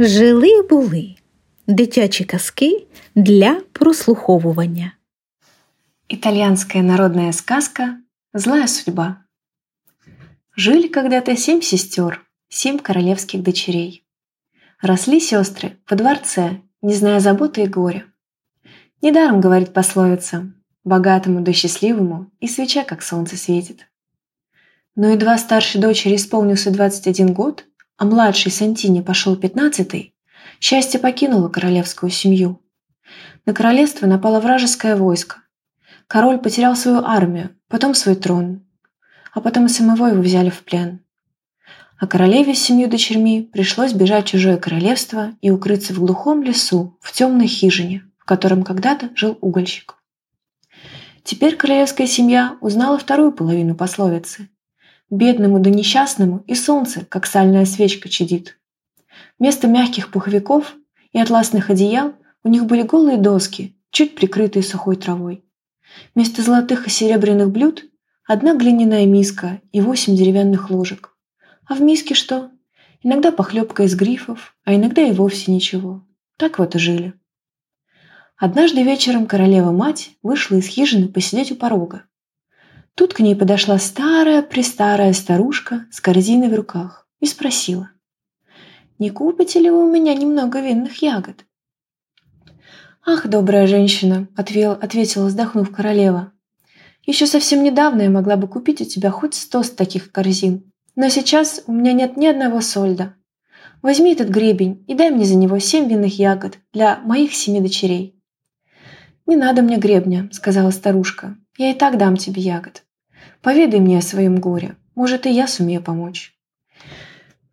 Жили були дитячі казки для прослуховування. Итальянская народная сказка «Злая судьба». Жили когда-то семь сестер, семь королевских дочерей. Росли сестры во дворце, не зная заботы и горя. Недаром, говорит пословица, богатому да счастливому и свеча, как солнце светит. Но едва старшей дочери исполнился 21 год, а младший Сантини пошел пятнадцатый, счастье покинуло королевскую семью. На королевство напало вражеское войско. Король потерял свою армию, потом свой трон, а потом и самого его взяли в плен. А королеве с семью дочерьми пришлось бежать в чужое королевство и укрыться в глухом лесу, в темной хижине, в котором когда-то жил угольщик. Теперь королевская семья узнала вторую половину пословицы Бедному да несчастному и солнце, как сальная свечка, чадит. Вместо мягких пуховиков и атласных одеял у них были голые доски, чуть прикрытые сухой травой. Вместо золотых и серебряных блюд одна глиняная миска и восемь деревянных ложек. А в миске что? Иногда похлебка из грифов, а иногда и вовсе ничего. Так вот и жили. Однажды вечером королева-мать вышла из хижины посидеть у порога. Тут к ней подошла старая-престарая старушка с корзиной в руках и спросила. «Не купите ли вы у меня немного винных ягод?» «Ах, добрая женщина!» — ответила, вздохнув королева. «Еще совсем недавно я могла бы купить у тебя хоть сто с таких корзин, но сейчас у меня нет ни одного сольда. Возьми этот гребень и дай мне за него семь винных ягод для моих семи дочерей». «Не надо мне гребня», — сказала старушка. «Я и так дам тебе ягод». Поведай мне о своем горе. Может, и я сумею помочь».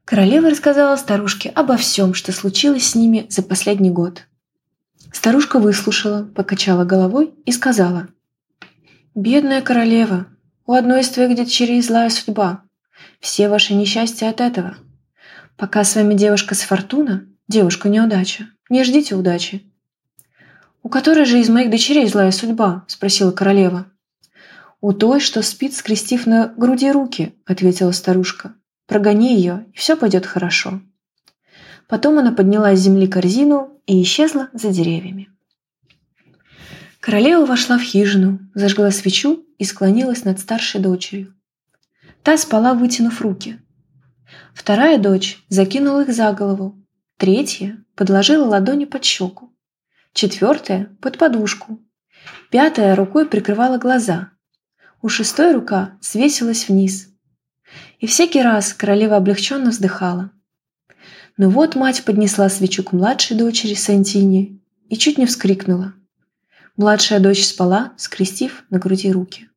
Королева рассказала старушке обо всем, что случилось с ними за последний год. Старушка выслушала, покачала головой и сказала. «Бедная королева, у одной из твоих дочерей злая судьба. Все ваши несчастья от этого. Пока с вами девушка с фортуна, девушка неудача, не ждите удачи». «У которой же из моих дочерей злая судьба?» – спросила королева. «У той, что спит, скрестив на груди руки», — ответила старушка. «Прогони ее, и все пойдет хорошо». Потом она подняла с земли корзину и исчезла за деревьями. Королева вошла в хижину, зажгла свечу и склонилась над старшей дочерью. Та спала, вытянув руки. Вторая дочь закинула их за голову, третья подложила ладони под щеку, четвертая – под подушку, пятая рукой прикрывала глаза, у шестой рука свесилась вниз. И всякий раз королева облегченно вздыхала. Но вот мать поднесла свечу к младшей дочери Сантине и чуть не вскрикнула. Младшая дочь спала, скрестив на груди руки.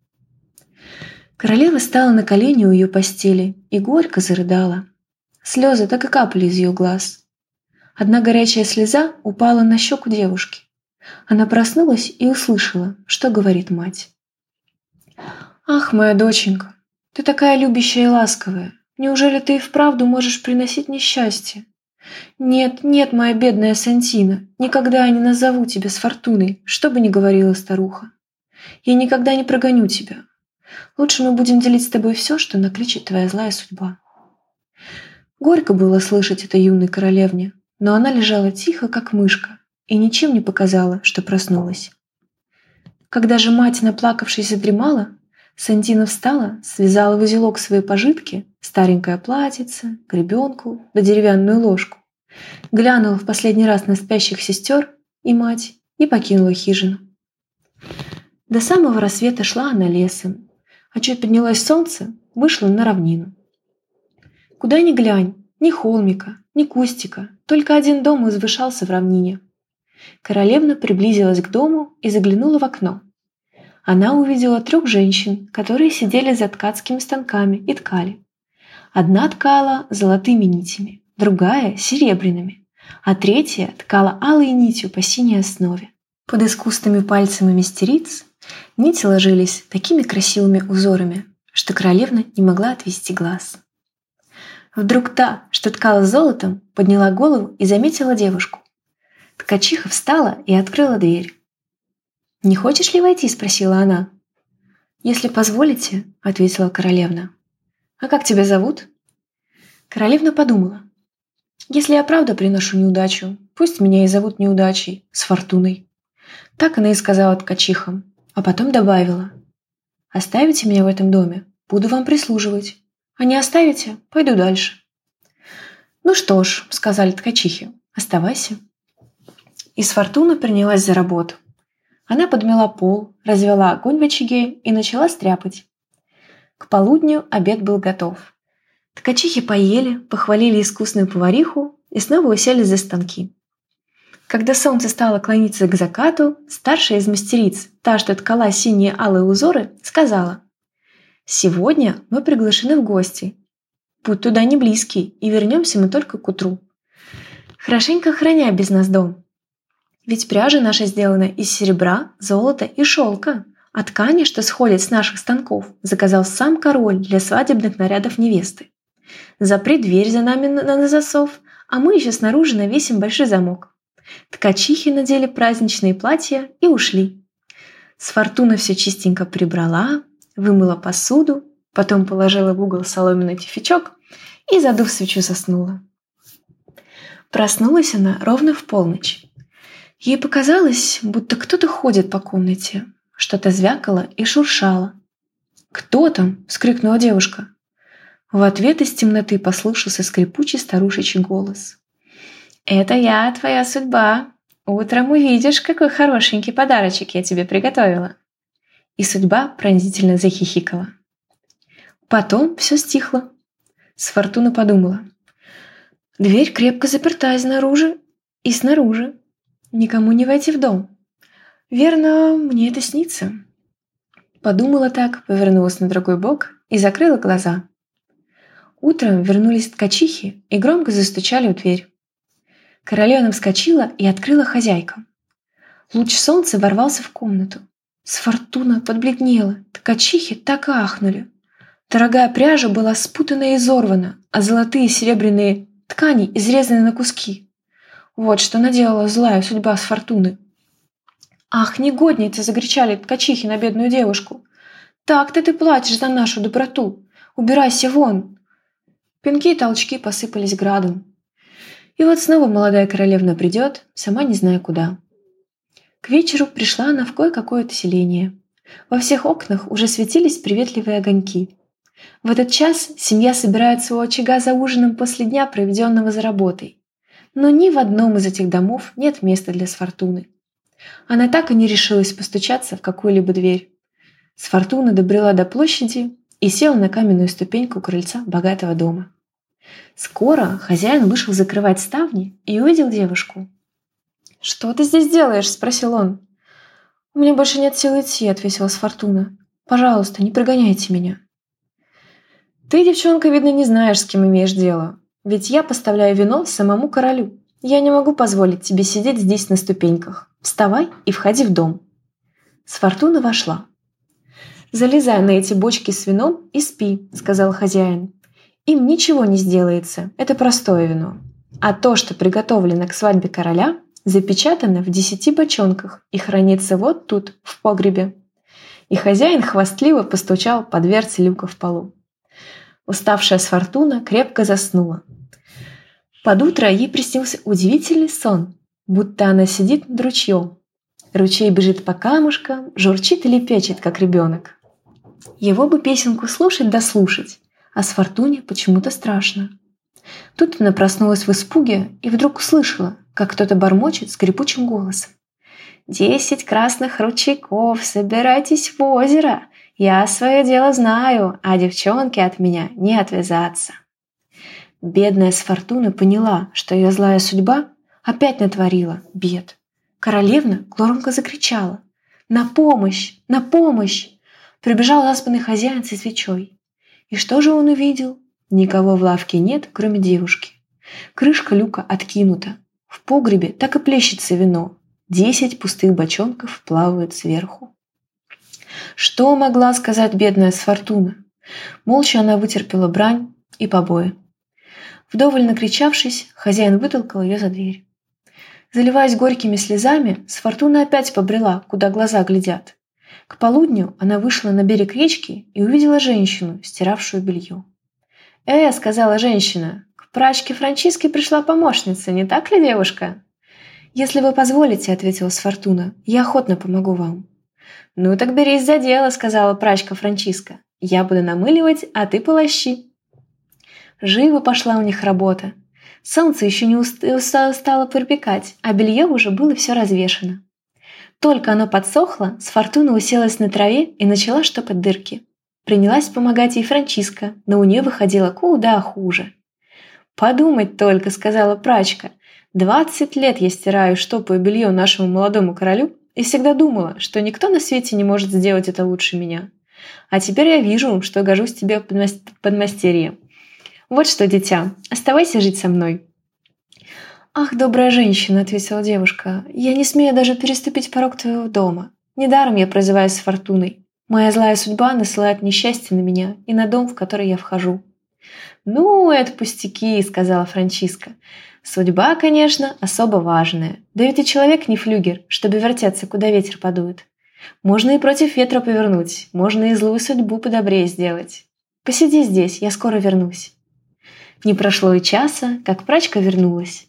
Королева стала на колени у ее постели и горько зарыдала. Слезы так и капали из ее глаз. Одна горячая слеза упала на щеку девушки. Она проснулась и услышала, что говорит мать. «Ах, моя доченька, ты такая любящая и ласковая. Неужели ты и вправду можешь приносить несчастье? Нет, нет, моя бедная Сантина, никогда я не назову тебя с Фортуной, что бы ни говорила старуха. Я никогда не прогоню тебя. Лучше мы будем делить с тобой все, что накличет твоя злая судьба». Горько было слышать это юной королевне, но она лежала тихо, как мышка, и ничем не показала, что проснулась. Когда же мать, наплакавшись, задремала, Сантина встала, связала в узелок свои пожитки, старенькое платьице, гребенку да деревянную ложку, глянула в последний раз на спящих сестер и мать и покинула хижину. До самого рассвета шла она лесом, а чуть поднялось солнце, вышла на равнину. Куда ни глянь, ни холмика, ни кустика, только один дом возвышался в равнине – Королевна приблизилась к дому и заглянула в окно. Она увидела трех женщин, которые сидели за ткацкими станками и ткали. Одна ткала золотыми нитями, другая – серебряными, а третья ткала алой нитью по синей основе. Под искусными пальцами мастериц нити ложились такими красивыми узорами, что королевна не могла отвести глаз. Вдруг та, что ткала золотом, подняла голову и заметила девушку. Ткачиха встала и открыла дверь. «Не хочешь ли войти?» – спросила она. «Если позволите», – ответила королевна. «А как тебя зовут?» Королевна подумала. Если я правда приношу неудачу, пусть меня и зовут неудачей, с фортуной. Так она и сказала ткачихам, а потом добавила. Оставите меня в этом доме, буду вам прислуживать. А не оставите, пойду дальше. Ну что ж, сказали ткачихи, оставайся. И с фортуна принялась за работу. Она подмела пол, развела огонь в очаге и начала стряпать. К полудню обед был готов. Ткачихи поели, похвалили искусную повариху и снова уселись за станки. Когда солнце стало клониться к закату, старшая из мастериц, та, что ткала синие алые узоры, сказала «Сегодня мы приглашены в гости. Путь туда не близкий, и вернемся мы только к утру. Хорошенько храня без нас дом. Ведь пряжа наша сделана из серебра, золота и шелка, а ткани, что сходят с наших станков, заказал сам король для свадебных нарядов невесты. Запри дверь за нами на, на засов, а мы еще снаружи навесим большой замок. Ткачихи надели праздничные платья и ушли. С фортуна все чистенько прибрала, вымыла посуду, потом положила в угол соломенный тюфячок и, задув свечу, заснула. Проснулась она ровно в полночь. Ей показалось, будто кто-то ходит по комнате, что-то звякало и шуршало. «Кто там?» – вскрикнула девушка. В ответ из темноты послышался скрипучий старушечий голос. «Это я, твоя судьба. Утром увидишь, какой хорошенький подарочек я тебе приготовила». И судьба пронзительно захихикала. Потом все стихло. С фортуны подумала. Дверь крепко заперта изнаружи и снаружи. Никому не войти в дом. Верно, мне это снится. Подумала так, повернулась на другой бок и закрыла глаза. Утром вернулись ткачихи и громко застучали в дверь. Королева вскочила и открыла хозяйкам. Луч солнца ворвался в комнату. С фортуна подбледнела, ткачихи так и ахнули. Дорогая пряжа была спутана и изорвана, а золотые и серебряные ткани изрезаны на куски. Вот что наделала злая судьба с фортуны. «Ах, негодница!» – закричали ткачихи на бедную девушку. «Так-то ты платишь за нашу доброту! Убирайся вон! Пинки и толчки посыпались градом. И вот снова молодая королевна придет, сама не зная куда. К вечеру пришла она в кое-какое-то селение. Во всех окнах уже светились приветливые огоньки. В этот час семья собирается у очага за ужином после дня, проведенного за работой. Но ни в одном из этих домов нет места для Сфортуны. Она так и не решилась постучаться в какую-либо дверь. Сфортуна добрела до площади и сел на каменную ступеньку крыльца богатого дома. Скоро хозяин вышел закрывать ставни и увидел девушку. «Что ты здесь делаешь?» – спросил он. «У меня больше нет сил идти», – ответила Сфортуна. «Пожалуйста, не прогоняйте меня». «Ты, девчонка, видно, не знаешь, с кем имеешь дело. Ведь я поставляю вино самому королю. Я не могу позволить тебе сидеть здесь на ступеньках. Вставай и входи в дом». Сфортуна вошла. «Залезай на эти бочки с вином и спи», — сказал хозяин. «Им ничего не сделается, это простое вино. А то, что приготовлено к свадьбе короля, запечатано в десяти бочонках и хранится вот тут, в погребе». И хозяин хвастливо постучал по дверце люка в полу. Уставшая с фортуна крепко заснула. Под утро ей приснился удивительный сон, будто она сидит над ручьем. Ручей бежит по камушкам, журчит и лепечет, как ребенок. Его бы песенку слушать да слушать, а с Фортуне почему-то страшно. Тут она проснулась в испуге и вдруг услышала, как кто-то бормочет скрипучим голосом. «Десять красных ручейков, собирайтесь в озеро! Я свое дело знаю, а девчонки от меня не отвязаться!» Бедная Сфортуна поняла, что ее злая судьба опять натворила бед. Королевна громко закричала «На помощь! На помощь!» Прибежал заспанный хозяин со свечой. И что же он увидел? Никого в лавке нет, кроме девушки. Крышка люка откинута. В погребе так и плещется вино. Десять пустых бочонков плавают сверху. Что могла сказать бедная Сфортуна? Молча она вытерпела брань и побои. Вдоволь накричавшись, хозяин вытолкал ее за дверь. Заливаясь горькими слезами, Сфортуна опять побрела, куда глаза глядят. К полудню она вышла на берег речки и увидела женщину, стиравшую белье. «Э!» — сказала женщина. «К прачке Франчиске пришла помощница, не так ли, девушка?» «Если вы позволите», — ответила Сфортуна, — «я охотно помогу вам». «Ну так берись за дело», — сказала прачка Франчиска. «Я буду намыливать, а ты полощи». Живо пошла у них работа. Солнце еще не устало припекать, а белье уже было все развешено. Только оно подсохло, с Фортуна уселась на траве и начала штопать дырки. Принялась помогать ей Франчиска, но у нее выходило куда хуже. «Подумать только», — сказала прачка. «Двадцать лет я стираю штопаю белье нашему молодому королю и всегда думала, что никто на свете не может сделать это лучше меня. А теперь я вижу, что гожусь тебе под мастерье. Вот что, дитя, оставайся жить со мной. «Ах, добрая женщина», — ответила девушка, — «я не смею даже переступить порог твоего дома. Недаром я прозываюсь Фортуной. Моя злая судьба насылает несчастье на меня и на дом, в который я вхожу». «Ну, это пустяки», — сказала Франчиска. «Судьба, конечно, особо важная. Да ведь и человек не флюгер, чтобы вертеться, куда ветер подует. Можно и против ветра повернуть, можно и злую судьбу подобрее сделать. Посиди здесь, я скоро вернусь». Не прошло и часа, как прачка вернулась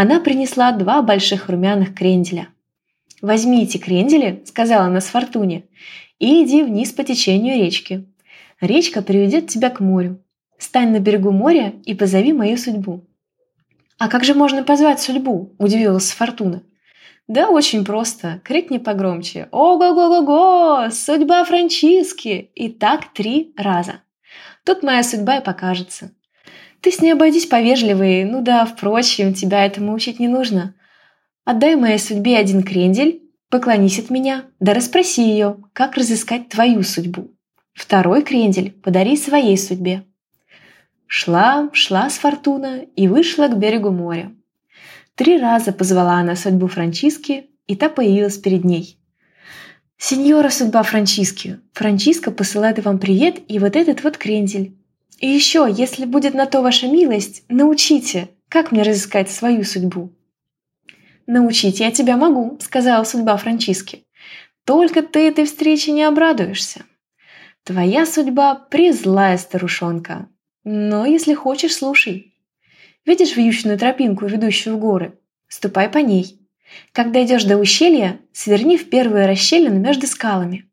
она принесла два больших румяных кренделя. «Возьмите крендели», — сказала она с Фортуне, — «и иди вниз по течению речки. Речка приведет тебя к морю. Стань на берегу моря и позови мою судьбу». «А как же можно позвать судьбу?» – удивилась Фортуна. «Да очень просто. Крикни погромче. Ого-го-го-го! Судьба Франчиски!» И так три раза. Тут моя судьба и покажется. Ты с ней обойдись повежливее, ну да, впрочем, тебя этому учить не нужно. Отдай моей судьбе один крендель, поклонись от меня, да расспроси ее, как разыскать твою судьбу. Второй крендель подари своей судьбе. Шла, шла с Фортуна и вышла к берегу моря. Три раза позвала она судьбу Франчиски, и та появилась перед ней. «Сеньора судьба Франчиски, Франчиска посылает вам привет и вот этот вот крендель. И еще, если будет на то ваша милость, научите, как мне разыскать свою судьбу. «Научить я тебя могу», — сказала судьба Франчиски. «Только ты этой встрече не обрадуешься. Твоя судьба — презлая старушонка. Но если хочешь, слушай. Видишь вьючную тропинку, ведущую в горы? Ступай по ней. Когда идешь до ущелья, сверни в первую расщелину между скалами.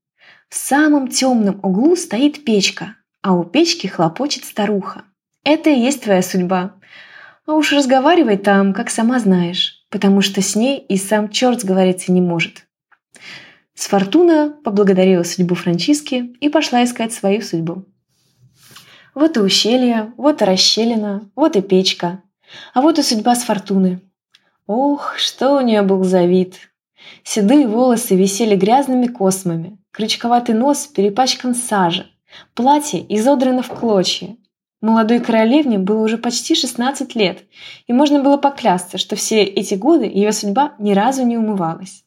В самом темном углу стоит печка, а у печки хлопочет старуха. Это и есть твоя судьба. А уж разговаривай там, как сама знаешь, потому что с ней и сам черт сговориться не может. С Фортуна поблагодарила судьбу Франчиски и пошла искать свою судьбу. Вот и ущелье, вот и расщелина, вот и печка. А вот и судьба с Фортуны. Ох, что у нее был за вид! Седые волосы висели грязными космами, крючковатый нос перепачкан сажей, Платье изодрано в клочья. Молодой королевне было уже почти 16 лет, и можно было поклясться, что все эти годы ее судьба ни разу не умывалась.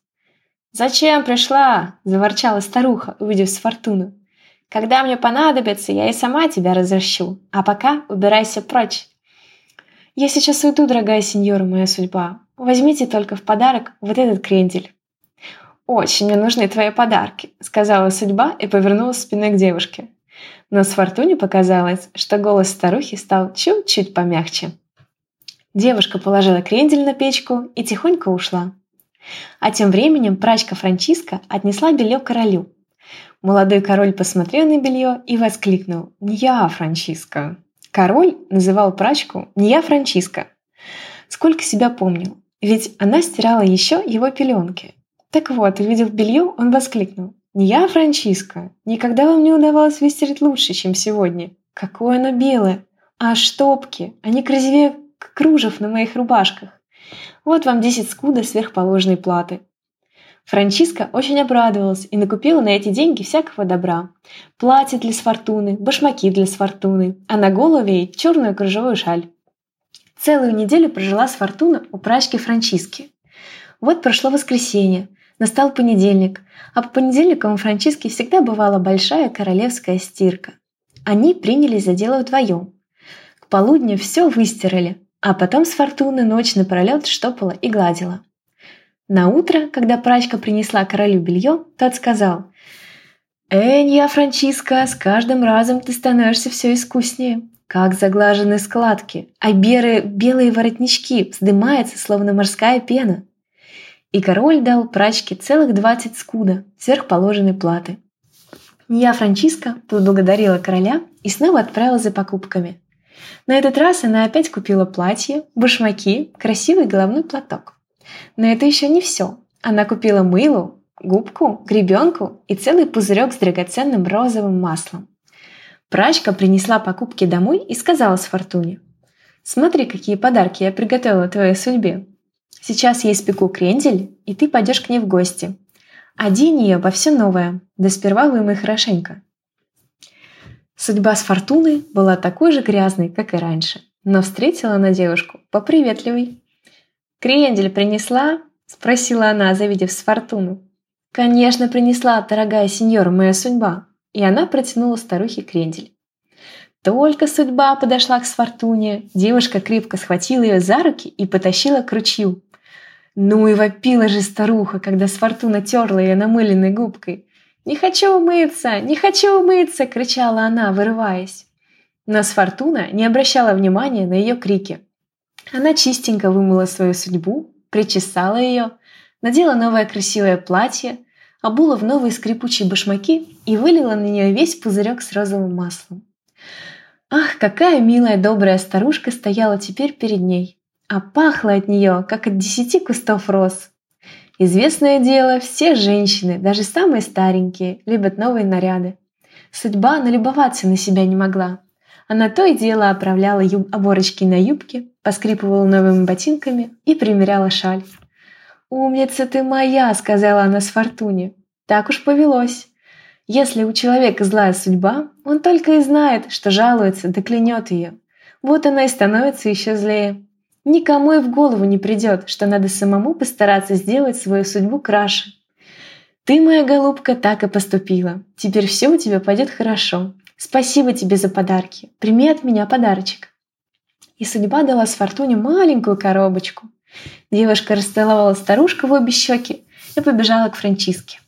«Зачем пришла?» – заворчала старуха, увидев Сфортуну. «Когда мне понадобится, я и сама тебя разращу, а пока убирайся прочь». «Я сейчас уйду, дорогая сеньора, моя судьба. Возьмите только в подарок вот этот крендель». «Очень мне нужны твои подарки», – сказала судьба и повернулась спиной к девушке. Но с Фортуне показалось, что голос старухи стал чуть-чуть помягче. Девушка положила крендель на печку и тихонько ушла. А тем временем прачка Франчиска отнесла белье королю. Молодой король посмотрел на белье и воскликнул «Не я, Франчиска!». Король называл прачку «Не я, Франчиска!». Сколько себя помнил, ведь она стирала еще его пеленки. Так вот, увидев белье, он воскликнул не я, Франчиска. Никогда вам не удавалось выстирать лучше, чем сегодня. Какое оно белое. А штопки, они красивее кружев на моих рубашках. Вот вам 10 скуда сверхположенной платы. Франчиска очень обрадовалась и накупила на эти деньги всякого добра. Платье для сфортуны, башмаки для сфортуны, а на голове ей черную кружевую шаль. Целую неделю прожила Сфортуна у прачки Франчиски. Вот прошло воскресенье, настал понедельник, а по понедельникам у Франчиски всегда бывала большая королевская стирка. Они принялись за дело вдвоем. К полудню все выстирали, а потом с фортуны ночь напролет штопала и гладила. На утро, когда прачка принесла королю белье, тот сказал «Энья, Франчиска, с каждым разом ты становишься все искуснее. как заглажены складки, а белые, белые воротнички вздымаются, словно морская пена. И король дал прачке целых двадцать скуда сверхположенной платы. Я, Франциска, поблагодарила короля и снова отправилась за покупками. На этот раз она опять купила платье, башмаки, красивый головной платок. Но это еще не все. Она купила мыло, губку, гребенку и целый пузырек с драгоценным розовым маслом. Прачка принесла покупки домой и сказала с Фортуне. «Смотри, какие подарки я приготовила твоей судьбе. Сейчас я испеку крендель, и ты пойдешь к ней в гости. Одень ее во все новое, да сперва вымой хорошенько». Судьба с Фортуной была такой же грязной, как и раньше, но встретила она девушку поприветливой. «Крендель принесла?» – спросила она, завидев с Фортуну. «Конечно, принесла, дорогая сеньора, моя судьба!» И она протянула старухе крендель. Только судьба подошла к Сфортуне, девушка крепко схватила ее за руки и потащила к ручью. Ну и вопила же старуха, когда Сфортуна терла ее намыленной губкой. «Не хочу умыться! Не хочу умыться!» – кричала она, вырываясь. Но Сфортуна не обращала внимания на ее крики. Она чистенько вымыла свою судьбу, причесала ее, надела новое красивое платье, обула в новые скрипучие башмаки и вылила на нее весь пузырек с розовым маслом. Ах, какая милая добрая старушка стояла теперь перед ней, а пахло от нее, как от десяти кустов роз. Известное дело, все женщины, даже самые старенькие, любят новые наряды. Судьба налюбоваться на себя не могла. Она то и дело оправляла юб- оборочки на юбке, поскрипывала новыми ботинками и примеряла шаль. «Умница ты моя!» — сказала она с Фортуне. «Так уж повелось. Если у человека злая судьба, он только и знает, что жалуется, да ее. Вот она и становится еще злее. Никому и в голову не придет, что надо самому постараться сделать свою судьбу краше. Ты, моя голубка, так и поступила. Теперь все у тебя пойдет хорошо. Спасибо тебе за подарки. Прими от меня подарочек. И судьба дала с Фортуне маленькую коробочку. Девушка расцеловала старушку в обе щеки и побежала к Франчиске.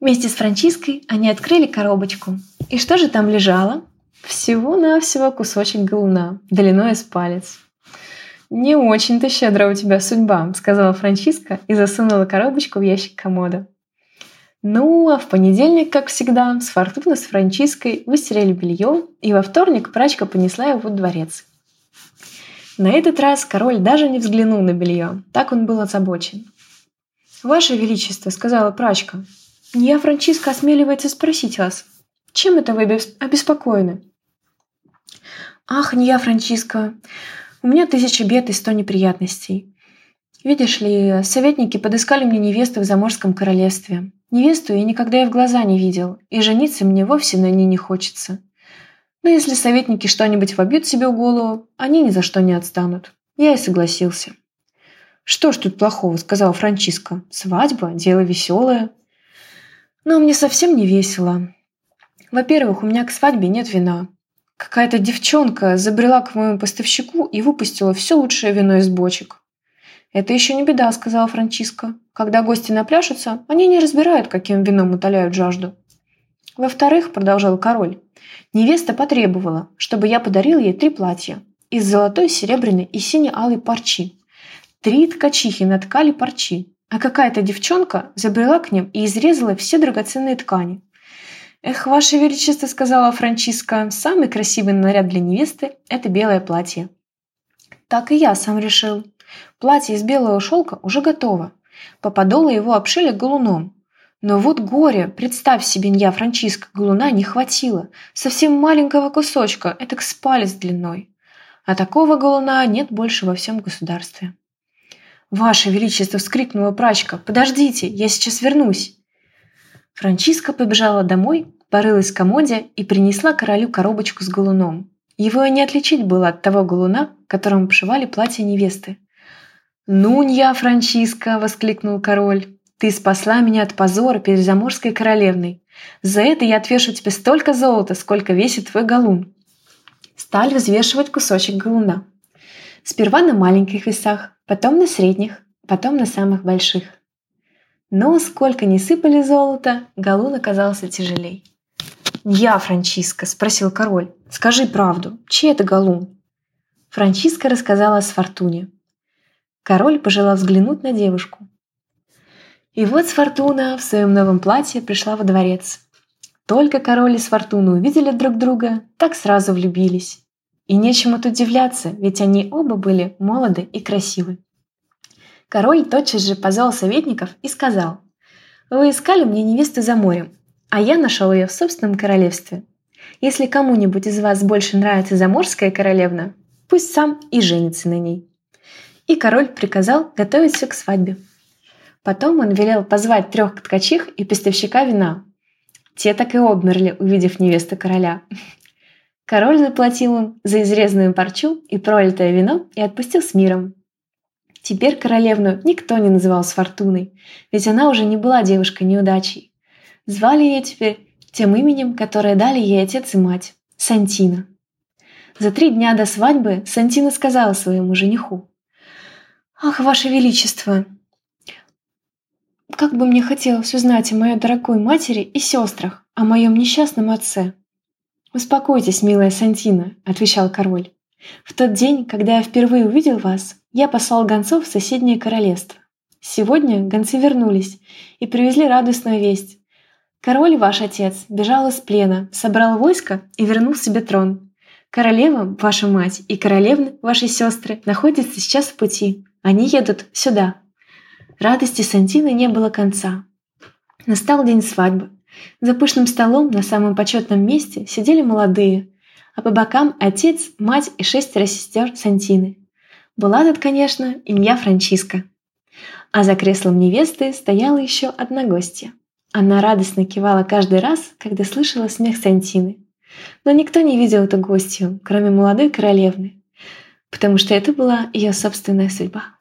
Вместе с Франчиской они открыли коробочку. И что же там лежало? Всего-навсего кусочек галуна, длиной с палец. «Не очень-то щедро у тебя судьба», — сказала Франчиска и засунула коробочку в ящик комода. Ну, а в понедельник, как всегда, с Фортуной с Франчиской выстирали белье, и во вторник прачка понесла его в дворец. На этот раз король даже не взглянул на белье, так он был озабочен. «Ваше Величество», — сказала прачка, — «я, Франчиска, осмеливается спросить вас, чем это вы обеспокоены?» «Ах, не я, Франчиска, у меня тысяча бед и сто неприятностей. Видишь ли, советники подыскали мне невесту в Заморском королевстве. Невесту я никогда и в глаза не видел, и жениться мне вовсе на ней не хочется. Но если советники что-нибудь вобьют себе в голову, они ни за что не отстанут. Я и согласился. «Что ж тут плохого?» – сказала Франчиска. «Свадьба – дело веселое». «Но мне совсем не весело. Во-первых, у меня к свадьбе нет вина. Какая-то девчонка забрела к моему поставщику и выпустила все лучшее вино из бочек. «Это еще не беда», – сказала Франчиска. «Когда гости напляшутся, они не разбирают, каким вином утоляют жажду». «Во-вторых», – продолжал король, – «невеста потребовала, чтобы я подарил ей три платья из золотой, серебряной и сине-алой парчи. Три ткачихи наткали парчи, а какая-то девчонка забрела к ним и изрезала все драгоценные ткани. «Эх, Ваше Величество», — сказала Франчиска, — «самый красивый наряд для невесты — это белое платье». Так и я сам решил. Платье из белого шелка уже готово. По подолу его обшили галуном. Но вот горе, представь себе, я, Франчиска, галуна не хватило. Совсем маленького кусочка, это к спалец длиной. А такого галуна нет больше во всем государстве. «Ваше Величество!» — вскрикнула прачка. «Подождите, я сейчас вернусь!» Франчиска побежала домой, порылась в комоде и принесла королю коробочку с галуном. Его и не отличить было от того галуна, которым пошивали платье невесты. «Нунья, Франчиска!» – воскликнул король. «Ты спасла меня от позора перед заморской королевной. За это я отвешу тебе столько золота, сколько весит твой галун». Стали взвешивать кусочек галуна. Сперва на маленьких весах, потом на средних, потом на самых больших. Но сколько не сыпали золото, галун оказался тяжелей. «Я, Франчиска?» – спросил король. Скажи правду, чей это галун?» Франчиска рассказала о Сфортуне. Король пожелал взглянуть на девушку. И вот Сфортуна в своем новом платье пришла во дворец. Только король и Сфортуна увидели друг друга, так сразу влюбились. И нечему тут удивляться, ведь они оба были молоды и красивы. Король тотчас же позвал советников и сказал, «Вы искали мне невесту за морем, а я нашел ее в собственном королевстве. Если кому-нибудь из вас больше нравится заморская королевна, пусть сам и женится на ней». И король приказал готовить все к свадьбе. Потом он велел позвать трех ткачих и поставщика вина. Те так и обмерли, увидев невесту короля. Король заплатил им за изрезанную парчу и пролитое вино и отпустил с миром. Теперь королевну никто не называл с Фортуной, ведь она уже не была девушкой-неудачей. Звали ее теперь тем именем, которое дали ей отец и мать – Сантина. За три дня до свадьбы Сантина сказала своему жениху. «Ах, Ваше Величество, как бы мне хотелось узнать о моей дорогой матери и сестрах, о моем несчастном отце». «Успокойтесь, милая Сантина», – отвечал король. «В тот день, когда я впервые увидел вас, я послал гонцов в соседнее королевство. Сегодня гонцы вернулись и привезли радостную весть. Король, ваш отец, бежал из плена, собрал войско и вернул себе трон. Королева, ваша мать, и королевны, ваши сестры, находятся сейчас в пути. Они едут сюда. Радости Сантины не было конца. Настал день свадьбы. За пышным столом на самом почетном месте сидели молодые, а по бокам отец, мать и шестеро сестер Сантины. Была тут, конечно, и моя Франчиска. А за креслом невесты стояла еще одна гостья. Она радостно кивала каждый раз, когда слышала смех Сантины. Но никто не видел эту гостью, кроме молодой королевны, потому что это была ее собственная судьба.